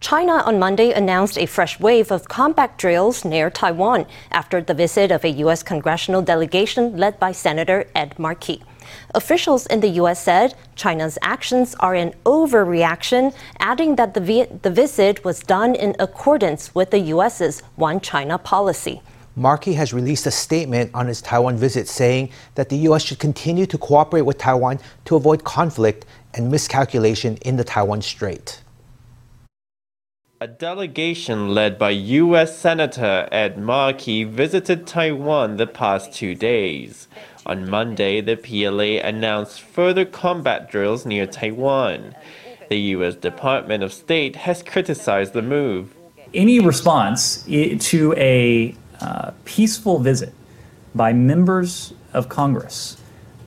China on Monday announced a fresh wave of combat drills near Taiwan after the visit of a U.S. congressional delegation led by Senator Ed Markey. Officials in the U.S. said China's actions are an overreaction, adding that the, vi- the visit was done in accordance with the U.S.'s One China policy. Markey has released a statement on his Taiwan visit saying that the U.S. should continue to cooperate with Taiwan to avoid conflict and miscalculation in the Taiwan Strait. A delegation led by U.S. Senator Ed Markey visited Taiwan the past two days. On Monday, the PLA announced further combat drills near Taiwan. The U.S. Department of State has criticized the move. Any response to a uh, peaceful visit by members of Congress,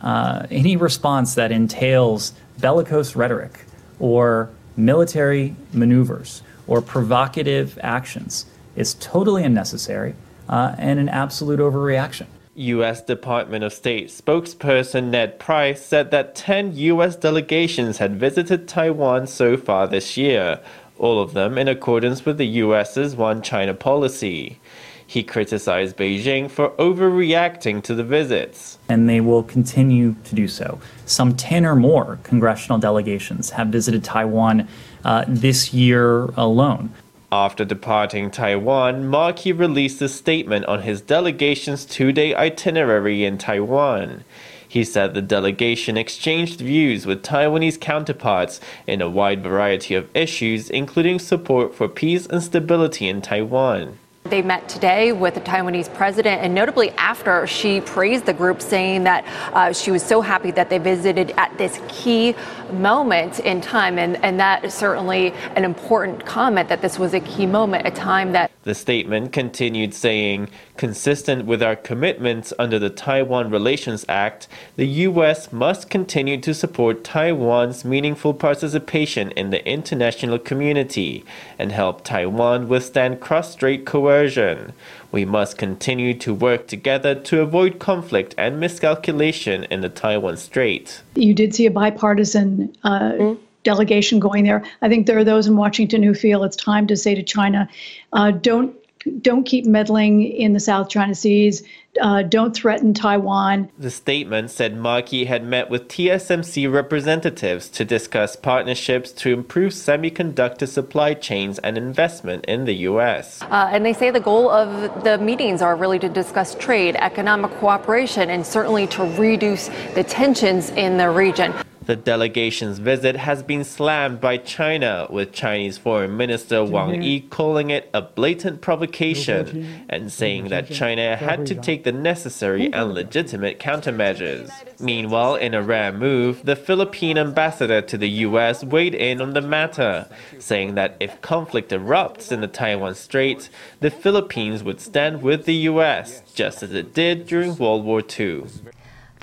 uh, any response that entails bellicose rhetoric or military maneuvers, or provocative actions is totally unnecessary uh, and an absolute overreaction. U.S. Department of State spokesperson Ned Price said that 10 U.S. delegations had visited Taiwan so far this year, all of them in accordance with the U.S.'s One China policy. He criticized Beijing for overreacting to the visits. And they will continue to do so. Some 10 or more congressional delegations have visited Taiwan uh, this year alone. After departing Taiwan, Markey released a statement on his delegation's two day itinerary in Taiwan. He said the delegation exchanged views with Taiwanese counterparts in a wide variety of issues, including support for peace and stability in Taiwan. They met today with the Taiwanese president, and notably after she praised the group, saying that uh, she was so happy that they visited at this key moment in time. And, and that is certainly an important comment that this was a key moment, a time that. The statement continued saying, consistent with our commitments under the Taiwan Relations Act, the U.S. must continue to support Taiwan's meaningful participation in the international community and help Taiwan withstand cross strait coercion. We must continue to work together to avoid conflict and miscalculation in the Taiwan Strait. You did see a bipartisan uh, mm-hmm. Delegation going there. I think there are those in Washington who feel it's time to say to China, uh, don't don't keep meddling in the South China Seas. Uh, don't threaten Taiwan. The statement said Markey had met with TSMC representatives to discuss partnerships to improve semiconductor supply chains and investment in the U.S. Uh, and they say the goal of the meetings are really to discuss trade, economic cooperation, and certainly to reduce the tensions in the region. The delegation's visit has been slammed by China, with Chinese Foreign Minister Wang Yi calling it a blatant provocation and saying that China had to take the necessary and legitimate countermeasures. Meanwhile, in a rare move, the Philippine ambassador to the US weighed in on the matter, saying that if conflict erupts in the Taiwan Strait, the Philippines would stand with the US, just as it did during World War II.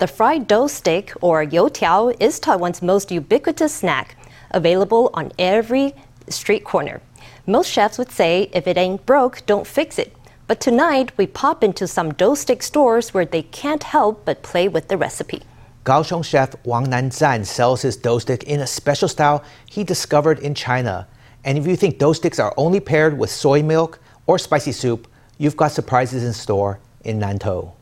The fried dough stick, or youtiao, is Taiwan's most ubiquitous snack, available on every street corner. Most chefs would say if it ain't broke, don't fix it. But tonight, we pop into some dough stick stores where they can't help but play with the recipe. Kaohsiung chef Wang Nanzan sells his dough stick in a special style he discovered in China. And if you think dough sticks are only paired with soy milk or spicy soup, you've got surprises in store in Nantou.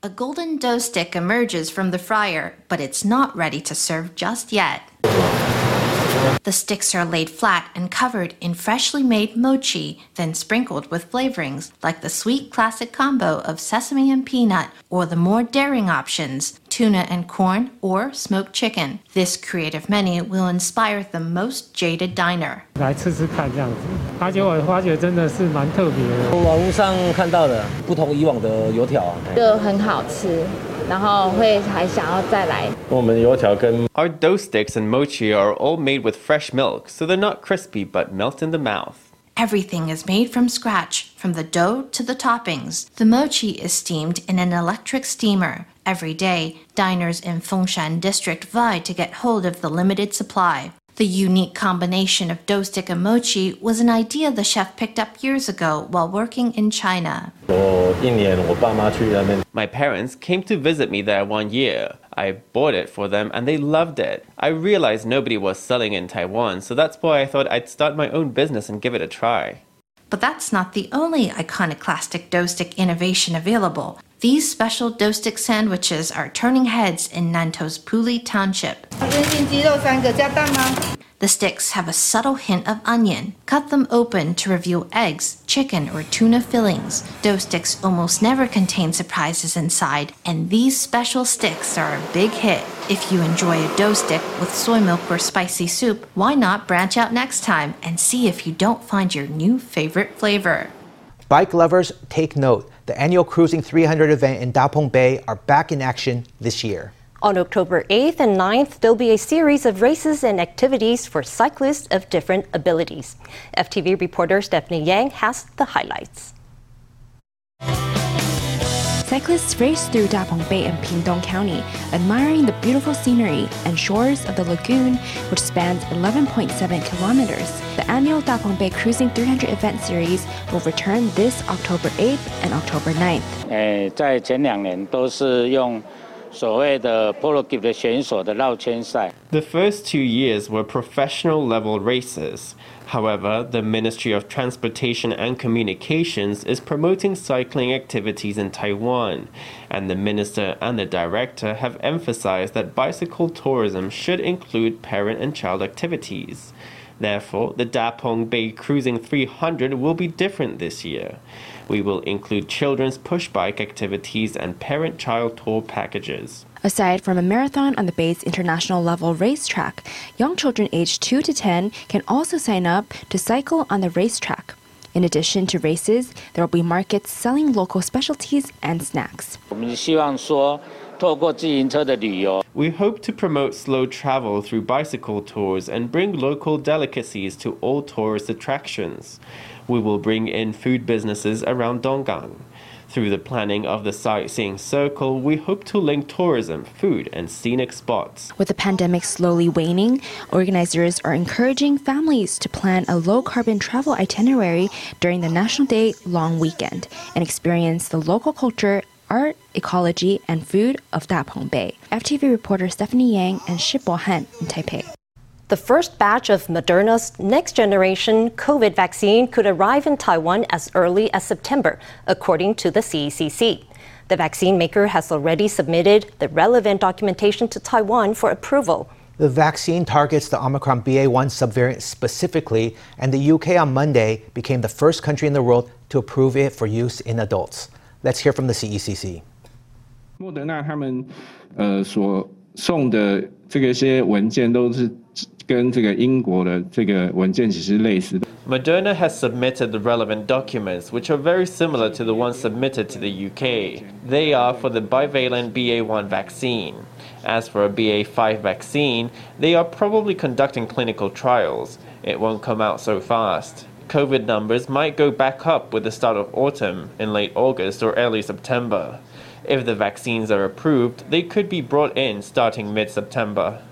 A golden dough stick emerges from the fryer, but it's not ready to serve just yet. The sticks are laid flat and covered in freshly made mochi, then sprinkled with flavorings like the sweet classic combo of sesame and peanut, or the more daring options, tuna and corn, or smoked chicken. This creative menu will inspire the most jaded diner. 来吃吃看这样子，而且我发觉真的是蛮特别的。网络上看到的不同以往的油条，就很好吃。 Our dough sticks and mochi are all made with fresh milk, so they're not crispy but melt in the mouth. Everything is made from scratch, from the dough to the toppings. The mochi is steamed in an electric steamer. Every day, diners in Fengshan district vie to get hold of the limited supply. The unique combination of dough stick and mochi was an idea the chef picked up years ago while working in China. My parents came to visit me there one year. I bought it for them and they loved it. I realized nobody was selling in Taiwan, so that's why I thought I'd start my own business and give it a try. But that's not the only iconoclastic dough stick innovation available. These special dough stick sandwiches are turning heads in Nantou's Puli Township. The sticks have a subtle hint of onion. Cut them open to reveal eggs, chicken, or tuna fillings. Dough sticks almost never contain surprises inside, and these special sticks are a big hit. If you enjoy a dough stick with soy milk or spicy soup, why not branch out next time and see if you don't find your new favorite flavor? Bike lovers, take note. The annual Cruising 300 event in Dapeng Bay are back in action this year. On October 8th and 9th, there'll be a series of races and activities for cyclists of different abilities. FTV reporter Stephanie Yang has the highlights. Cyclists race through Da Peng Bay and Pingtung County, admiring the beautiful scenery and shores of the lagoon, which spans 11.7 kilometers. The annual Da Peng Bay Cruising 300 event series will return this October 8th and October 9th the first two years were professional level races. However, the Ministry of Transportation and Communications is promoting cycling activities in Taiwan, and the minister and the director have emphasized that bicycle tourism should include parent and child activities. Therefore, the Dapeng Bay Cruising 300 will be different this year. We will include children's push bike activities and parent child tour packages. Aside from a marathon on the Bay's international level racetrack, young children aged 2 to 10 can also sign up to cycle on the racetrack. In addition to races, there will be markets selling local specialties and snacks. We hope to promote slow travel through bicycle tours and bring local delicacies to all tourist attractions we will bring in food businesses around Donggang. Through the planning of the sightseeing circle, we hope to link tourism, food, and scenic spots. With the pandemic slowly waning, organizers are encouraging families to plan a low carbon travel itinerary during the National Day long weekend and experience the local culture art, ecology, and food of Dapeng Bay. FTV reporter Stephanie Yang and Shibo Han in Taipei. The first batch of Moderna's next generation COVID vaccine could arrive in Taiwan as early as September, according to the CECC. The vaccine maker has already submitted the relevant documentation to Taiwan for approval. The vaccine targets the Omicron BA1 subvariant specifically, and the UK on Monday became the first country in the world to approve it for use in adults. Let's hear from the CECC. 莫德纳他们呃所送的这个些文件都是 Moderna has submitted the relevant documents, which are very similar to the ones submitted to the UK. They are for the bivalent BA1 vaccine. As for a BA5 vaccine, they are probably conducting clinical trials. It won't come out so fast. COVID numbers might go back up with the start of autumn in late August or early September. If the vaccines are approved, they could be brought in starting mid September.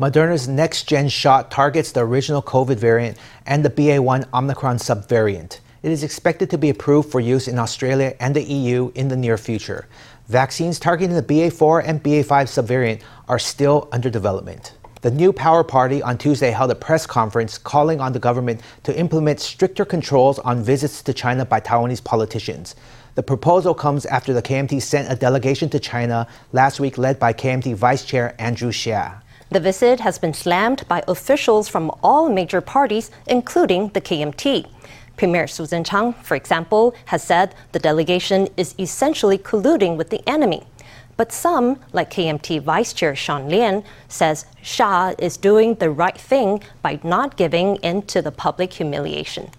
Moderna's next gen shot targets the original COVID variant and the BA1 Omicron subvariant. It is expected to be approved for use in Australia and the EU in the near future. Vaccines targeting the BA4 and BA5 subvariant are still under development. The New Power Party on Tuesday held a press conference calling on the government to implement stricter controls on visits to China by Taiwanese politicians. The proposal comes after the KMT sent a delegation to China last week led by KMT Vice Chair Andrew Hsia. The visit has been slammed by officials from all major parties, including the KMT. Premier Su Tseng-chang, for example, has said the delegation is essentially colluding with the enemy. But some, like KMT Vice Chair Sean Lien, says Hsia is doing the right thing by not giving in to the public humiliation.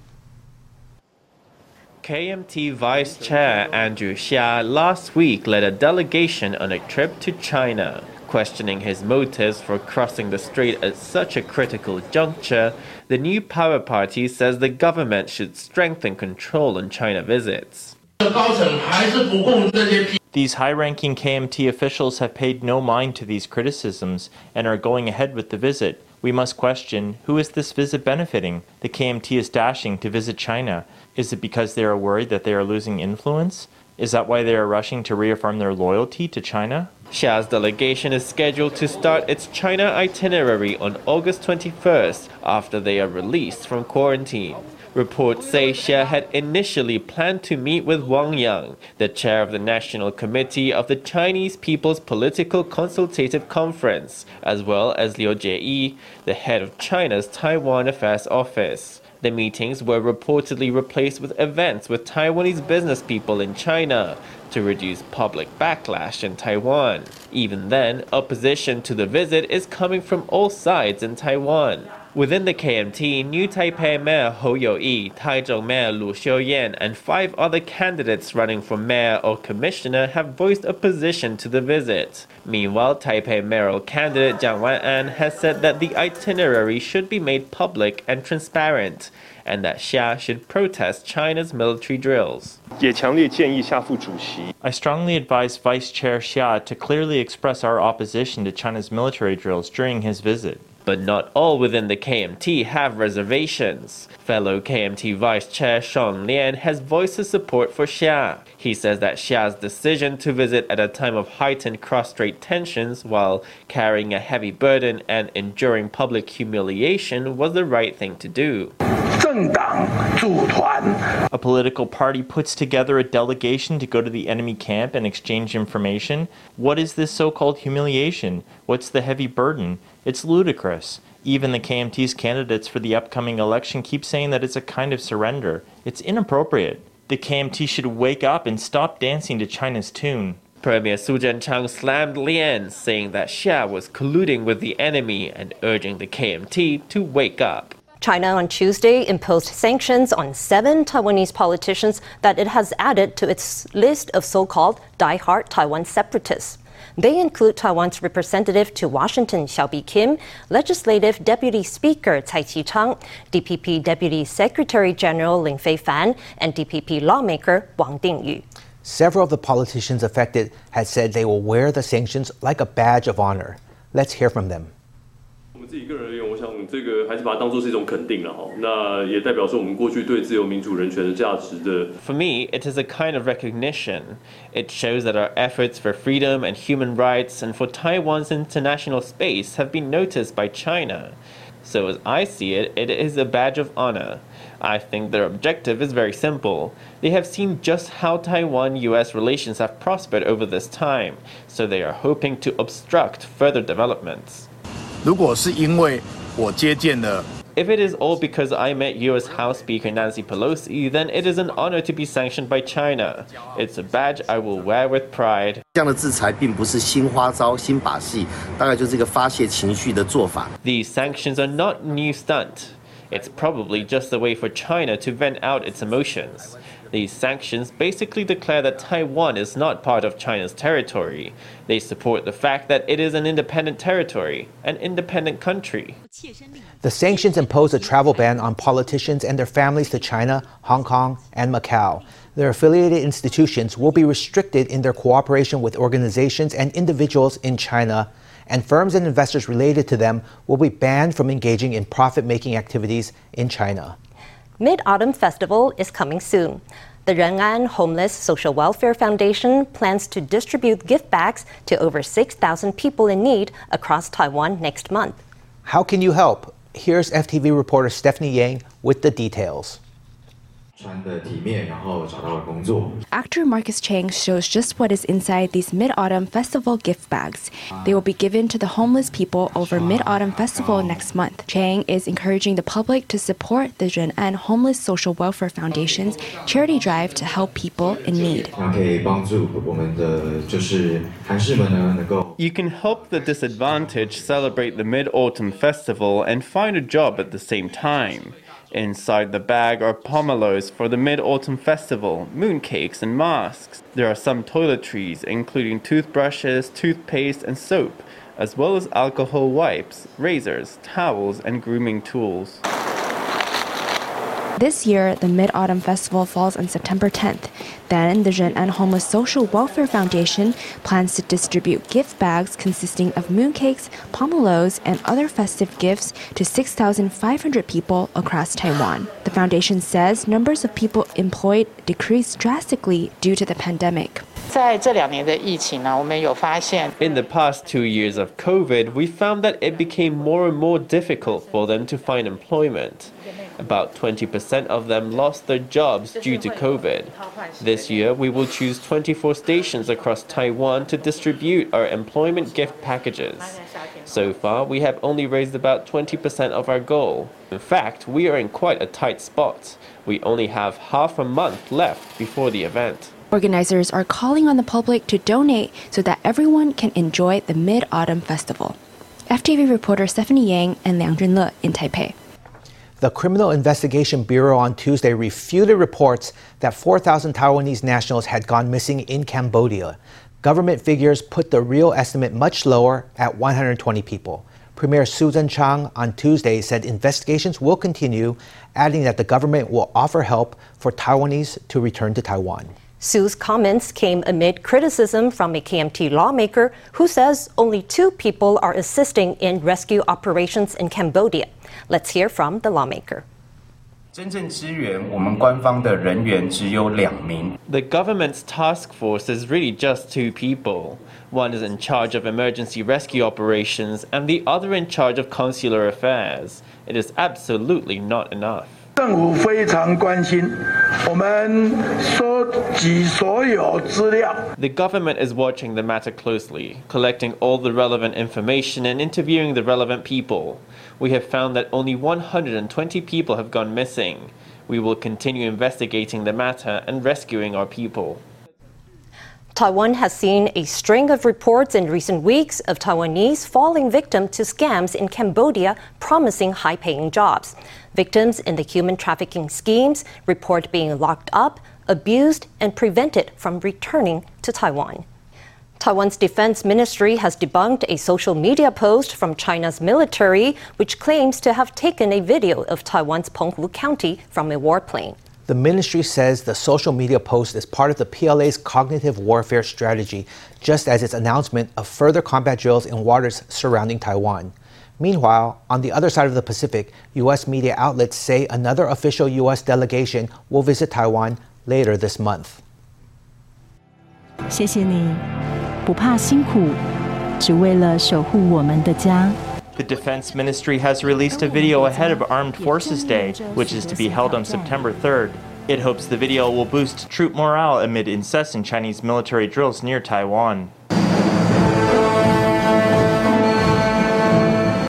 KMT Vice Chair Andrew Hsia last week led a delegation on a trip to China. Questioning his motives for crossing the strait at such a critical juncture, the New Power Party says the government should strengthen control on China visits. These high ranking KMT officials have paid no mind to these criticisms and are going ahead with the visit. We must question who is this visit benefiting? The KMT is dashing to visit China. Is it because they are worried that they are losing influence? Is that why they are rushing to reaffirm their loyalty to China? Hsia's delegation is scheduled to start its China itinerary on August 21st after they are released from quarantine. Reports say Hsia had initially planned to meet with Wang Yang, the chair of the National Committee of the Chinese People's Political Consultative Conference, as well as Liu Jieyi, the head of China's Taiwan Affairs Office. The meetings were reportedly replaced with events with Taiwanese business people in China to reduce public backlash in Taiwan. Even then, opposition to the visit is coming from all sides in Taiwan. Within the KMT, New Taipei Mayor Hou You-yi, Taichung Mayor Lu Xiuyan, and five other candidates running for mayor or commissioner have voiced opposition to the visit. Meanwhile, Taipei mayoral candidate Jiang Wan'an has said that the itinerary should be made public and transparent, and that Hsia should protest China's military drills. I strongly advise Vice Chair Hsia to clearly express our opposition to China's military drills during his visit. But not all within the KMT have reservations. Fellow KMT Vice Chair Sean Lien has voiced his support for Hsia. He says that Hsia's decision to visit at a time of heightened cross-strait tensions while carrying a heavy burden and enduring public humiliation was the right thing to do. A political party puts together a delegation to go to the enemy camp and exchange information. What is this so called humiliation? What's the heavy burden? It's ludicrous. Even the KMT's candidates for the upcoming election keep saying that it's a kind of surrender. It's inappropriate. The KMT should wake up and stop dancing to China's tune. Premier Su Tseng-chang slammed Lien, saying that Hsia was colluding with the enemy and urging the KMT to wake up. China on Tuesday imposed sanctions on seven Taiwanese politicians that it has added to its list of so called die-hard Taiwan separatists. They include Taiwan's representative to Washington, Hsiao Bi-khim, Legislative Deputy Speaker Tsai Chi-chang, DPP Deputy Secretary General Lin Fei-fan, and DPP lawmaker Wang Dingyu. Several of the politicians affected had said they will wear the sanctions like a badge of honor. Let's hear from them. 自己个人而言，我想这个还是把它当做是一种肯定了哈。那也代表说我们过去对自由民主人权的价值的。For me, it is a kind of recognition. It shows that our efforts for freedom and human rights and for Taiwan's international space have been noticed by China. So as I see it, it is a badge of honor. I think their objective is very simple. They have seen just how Taiwan US relations have prospered over this time, so they are hoping to obstruct further developments. 如果是因为我接见了 If it is all because I met US House Speaker Nancy Pelosi, then it is an honor to be sanctioned by China. It's a badge I will wear with pride. 这样的制裁并不是新花招、新把戏，大概就是一个发泄情绪的做法。 These sanctions are not new stunt. It's probably just a way for China to vent out its emotions. These sanctions basically declare that Taiwan is not part of China's territory. They support the fact that it is an independent territory, an independent country. The sanctions impose a travel ban on politicians and their families to China, Hong Kong, and Macau. Their affiliated institutions will be restricted in their cooperation with organizations and individuals in China, and firms and investors related to them will be banned from engaging in profit making activities in China. Mid Autumn Festival is coming soon. The Ren'an Homeless Social Welfare Foundation plans to distribute gift bags to over 6,000 people in need across Taiwan next month. How can you help? Here's FTV reporter Stephanie Yang with the details. Actor Marcus Chang shows just what is inside these Mid Autumn Festival gift bags. They will be given to the homeless people over Mid Autumn Festival next month. Chang is encouraging the public to support the Ren'an Homeless Social Welfare Foundation's charity drive to help people in need. You can help the disadvantaged celebrate the Mid Autumn Festival and find a job at the same time. Inside the bag are pomelos for the Mid Autumn Festival, mooncakes, and masks. There are some toiletries, including toothbrushes, toothpaste, and soap, as well as alcohol wipes, razors, towels, and grooming tools. This year, the Mid Autumn Festival falls on September 10th. Then, the Ren'an Homeless Social Welfare Foundation plans to distribute gift bags consisting of mooncakes, pomelos, and other festive gifts to 6,500 people across Taiwan. The foundation says numbers of people employed decreased drastically due to the pandemic. In the past two years of COVID, we found that it became more and more difficult for them to find employment. About 20% of them lost their jobs due to COVID. This year, we will choose 24 stations across Taiwan to distribute our employment gift packages. So far, we have only raised about 20% of our goal. In fact, we are in quite a tight spot. We only have half a month left before the event. Organizers are calling on the public to donate so that everyone can enjoy the Mid Autumn Festival. FTV reporter Stephanie Yang and Liang Junle in Taipei. The Criminal Investigation Bureau on Tuesday refuted reports that 4,000 Taiwanese nationals had gone missing in Cambodia. Government figures put the real estimate much lower at 120 people. Premier Su Tseng-chang on Tuesday said investigations will continue, adding that the government will offer help for Taiwanese to return to Taiwan. Su's comments came amid criticism from a KMT lawmaker who says only two people are assisting in rescue operations in Cambodia. Let's hear from the lawmaker. The government's task force is really just two people. One is in charge of emergency rescue operations and the other in charge of consular affairs. It is absolutely not enough. 政府非常关心，我们收集所有资料。The government is watching the matter closely, collecting all the relevant information and interviewing the relevant people. We have found that only 120 people have gone missing. We will continue investigating the matter and rescuing our people. Taiwan has seen a string of reports in recent weeks of Taiwanese falling victim to scams in Cambodia promising high paying jobs. Victims in the human trafficking schemes report being locked up, abused, and prevented from returning to Taiwan. Taiwan's defense ministry has debunked a social media post from China's military, which claims to have taken a video of Taiwan's Penghu County from a warplane. The ministry says the social media post is part of the PLA's cognitive warfare strategy, just as its announcement of further combat drills in waters surrounding Taiwan. Meanwhile, on the other side of the Pacific, U.S. media outlets say another official U.S. delegation will visit Taiwan later this month. 谢谢你，不怕辛苦，只为了守护我们的家。the Defense Ministry has released a video ahead of Armed Forces Day, which is to be held on September 3rd. It hopes the video will boost troop morale amid incessant Chinese military drills near Taiwan.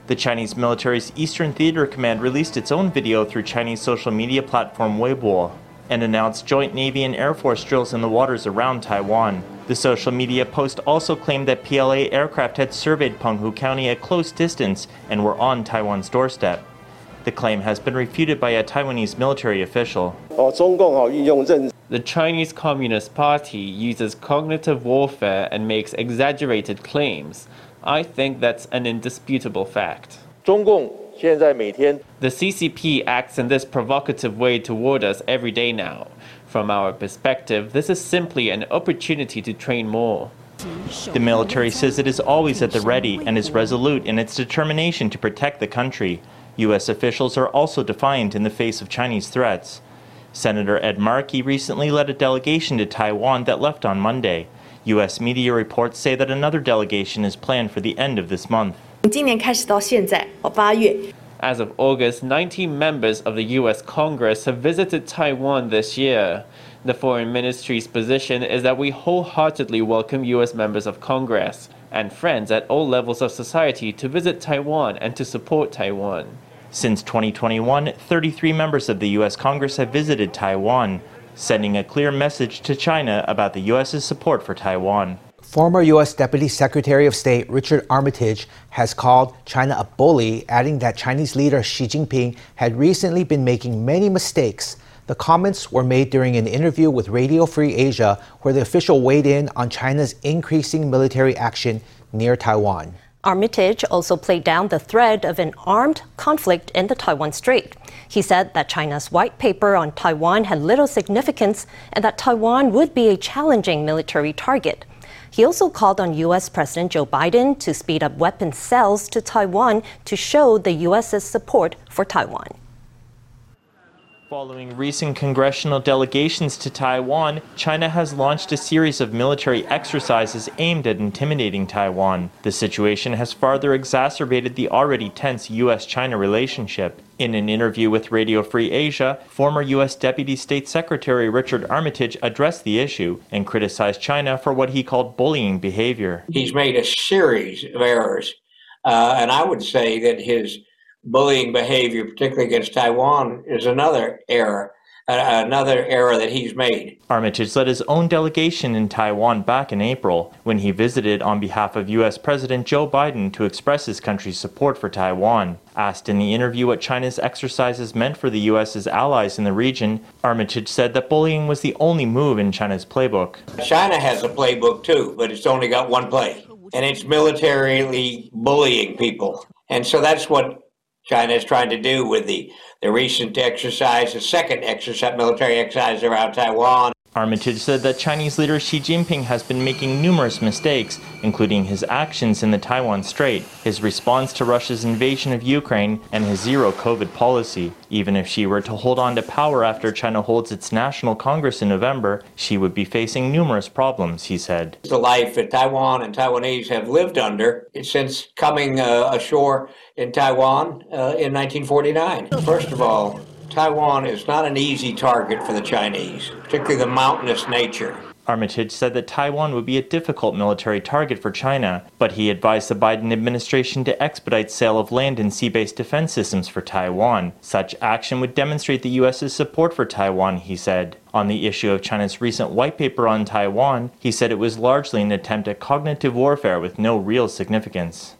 The Chinese military's Eastern Theater Command released its own video through Chinese social media platform Weibo and announced joint Navy and Air Force drills in the waters around Taiwan. The social media post also claimed that PLA aircraft had surveyed Penghu County at close distance and were on Taiwan's doorstep. The claim has been refuted by a Taiwanese military official. The Chinese Communist Party uses cognitive warfare and makes exaggerated claims. I think that's an indisputable fact. The CCP acts in this provocative way toward us every day now. From our perspective, this is simply an opportunity to train more. The military says it is always at the ready and is resolute in its determination to protect the country. U.S. officials are also defiant in the face of Chinese threats. Senator Ed Markey recently led a delegation to Taiwan that left on Monday. U.S. media reports say that another delegation is planned for the end of this month. 今年开始到现在，八月 as of August, 19 members of the U.S. Congress have visited Taiwan this year. The Foreign Ministry's position is that we wholeheartedly welcome U.S. members of Congress and friends at all levels of society to visit Taiwan and to support Taiwan. Since 2021, 33 members of the U.S. Congress have visited Taiwan, sending a clear message to China about the U.S.'s support for Taiwan. Former U.S. Deputy Secretary of State Richard Armitage has called China a bully, adding that Chinese leader Xi Jinping had recently been making many mistakes. The comments were made during an interview with Radio Free Asia, where the official weighed in on China's increasing military action near Taiwan. Armitage also played down the threat of an armed conflict in the Taiwan Strait. He said that China's white paper on Taiwan had little significance and that Taiwan would be a challenging military target. He also called on U.S. President Joe Biden to speed up weapons sales to Taiwan to show the U.S.'s support for Taiwan. Following recent congressional delegations to Taiwan, China has launched a series of military exercises aimed at intimidating Taiwan. The situation has further exacerbated the already tense U.S. China relationship. In an interview with Radio Free Asia, former U.S. Deputy State Secretary Richard Armitage addressed the issue and criticized China for what he called bullying behavior. He's made a series of errors, uh, and I would say that his bullying behavior, particularly against Taiwan, is another error, another error that he's made. Armitage led his own delegation in Taiwan back in April when he visited on behalf of U.S. President Joe Biden to express his country's support for Taiwan. Asked in the interview what China's exercises meant for the U.S.'s allies in the region, Armitage said that bullying was the only move in China's playbook. China has a playbook too, but it's only got one play, and it's militarily bullying people. And so that's what China is trying to do with the, the recent exercise, the second exercise, military exercise around Taiwan. Armitage said that Chinese leader Xi Jinping has been making numerous mistakes, including his actions in the Taiwan Strait, his response to Russia's invasion of Ukraine, and his zero COVID policy. Even if she were to hold on to power after China holds its National Congress in November, she would be facing numerous problems, he said. The life that Taiwan and Taiwanese have lived under since coming uh, ashore in Taiwan uh, in 1949. First of all, Taiwan is not an easy target for the Chinese, particularly the mountainous nature. Armitage said that Taiwan would be a difficult military target for China, but he advised the Biden administration to expedite sale of land and sea-based defense systems for Taiwan. Such action would demonstrate the U.S.'s support for Taiwan, he said. On the issue of China's recent white paper on Taiwan, he said it was largely an attempt at cognitive warfare with no real significance.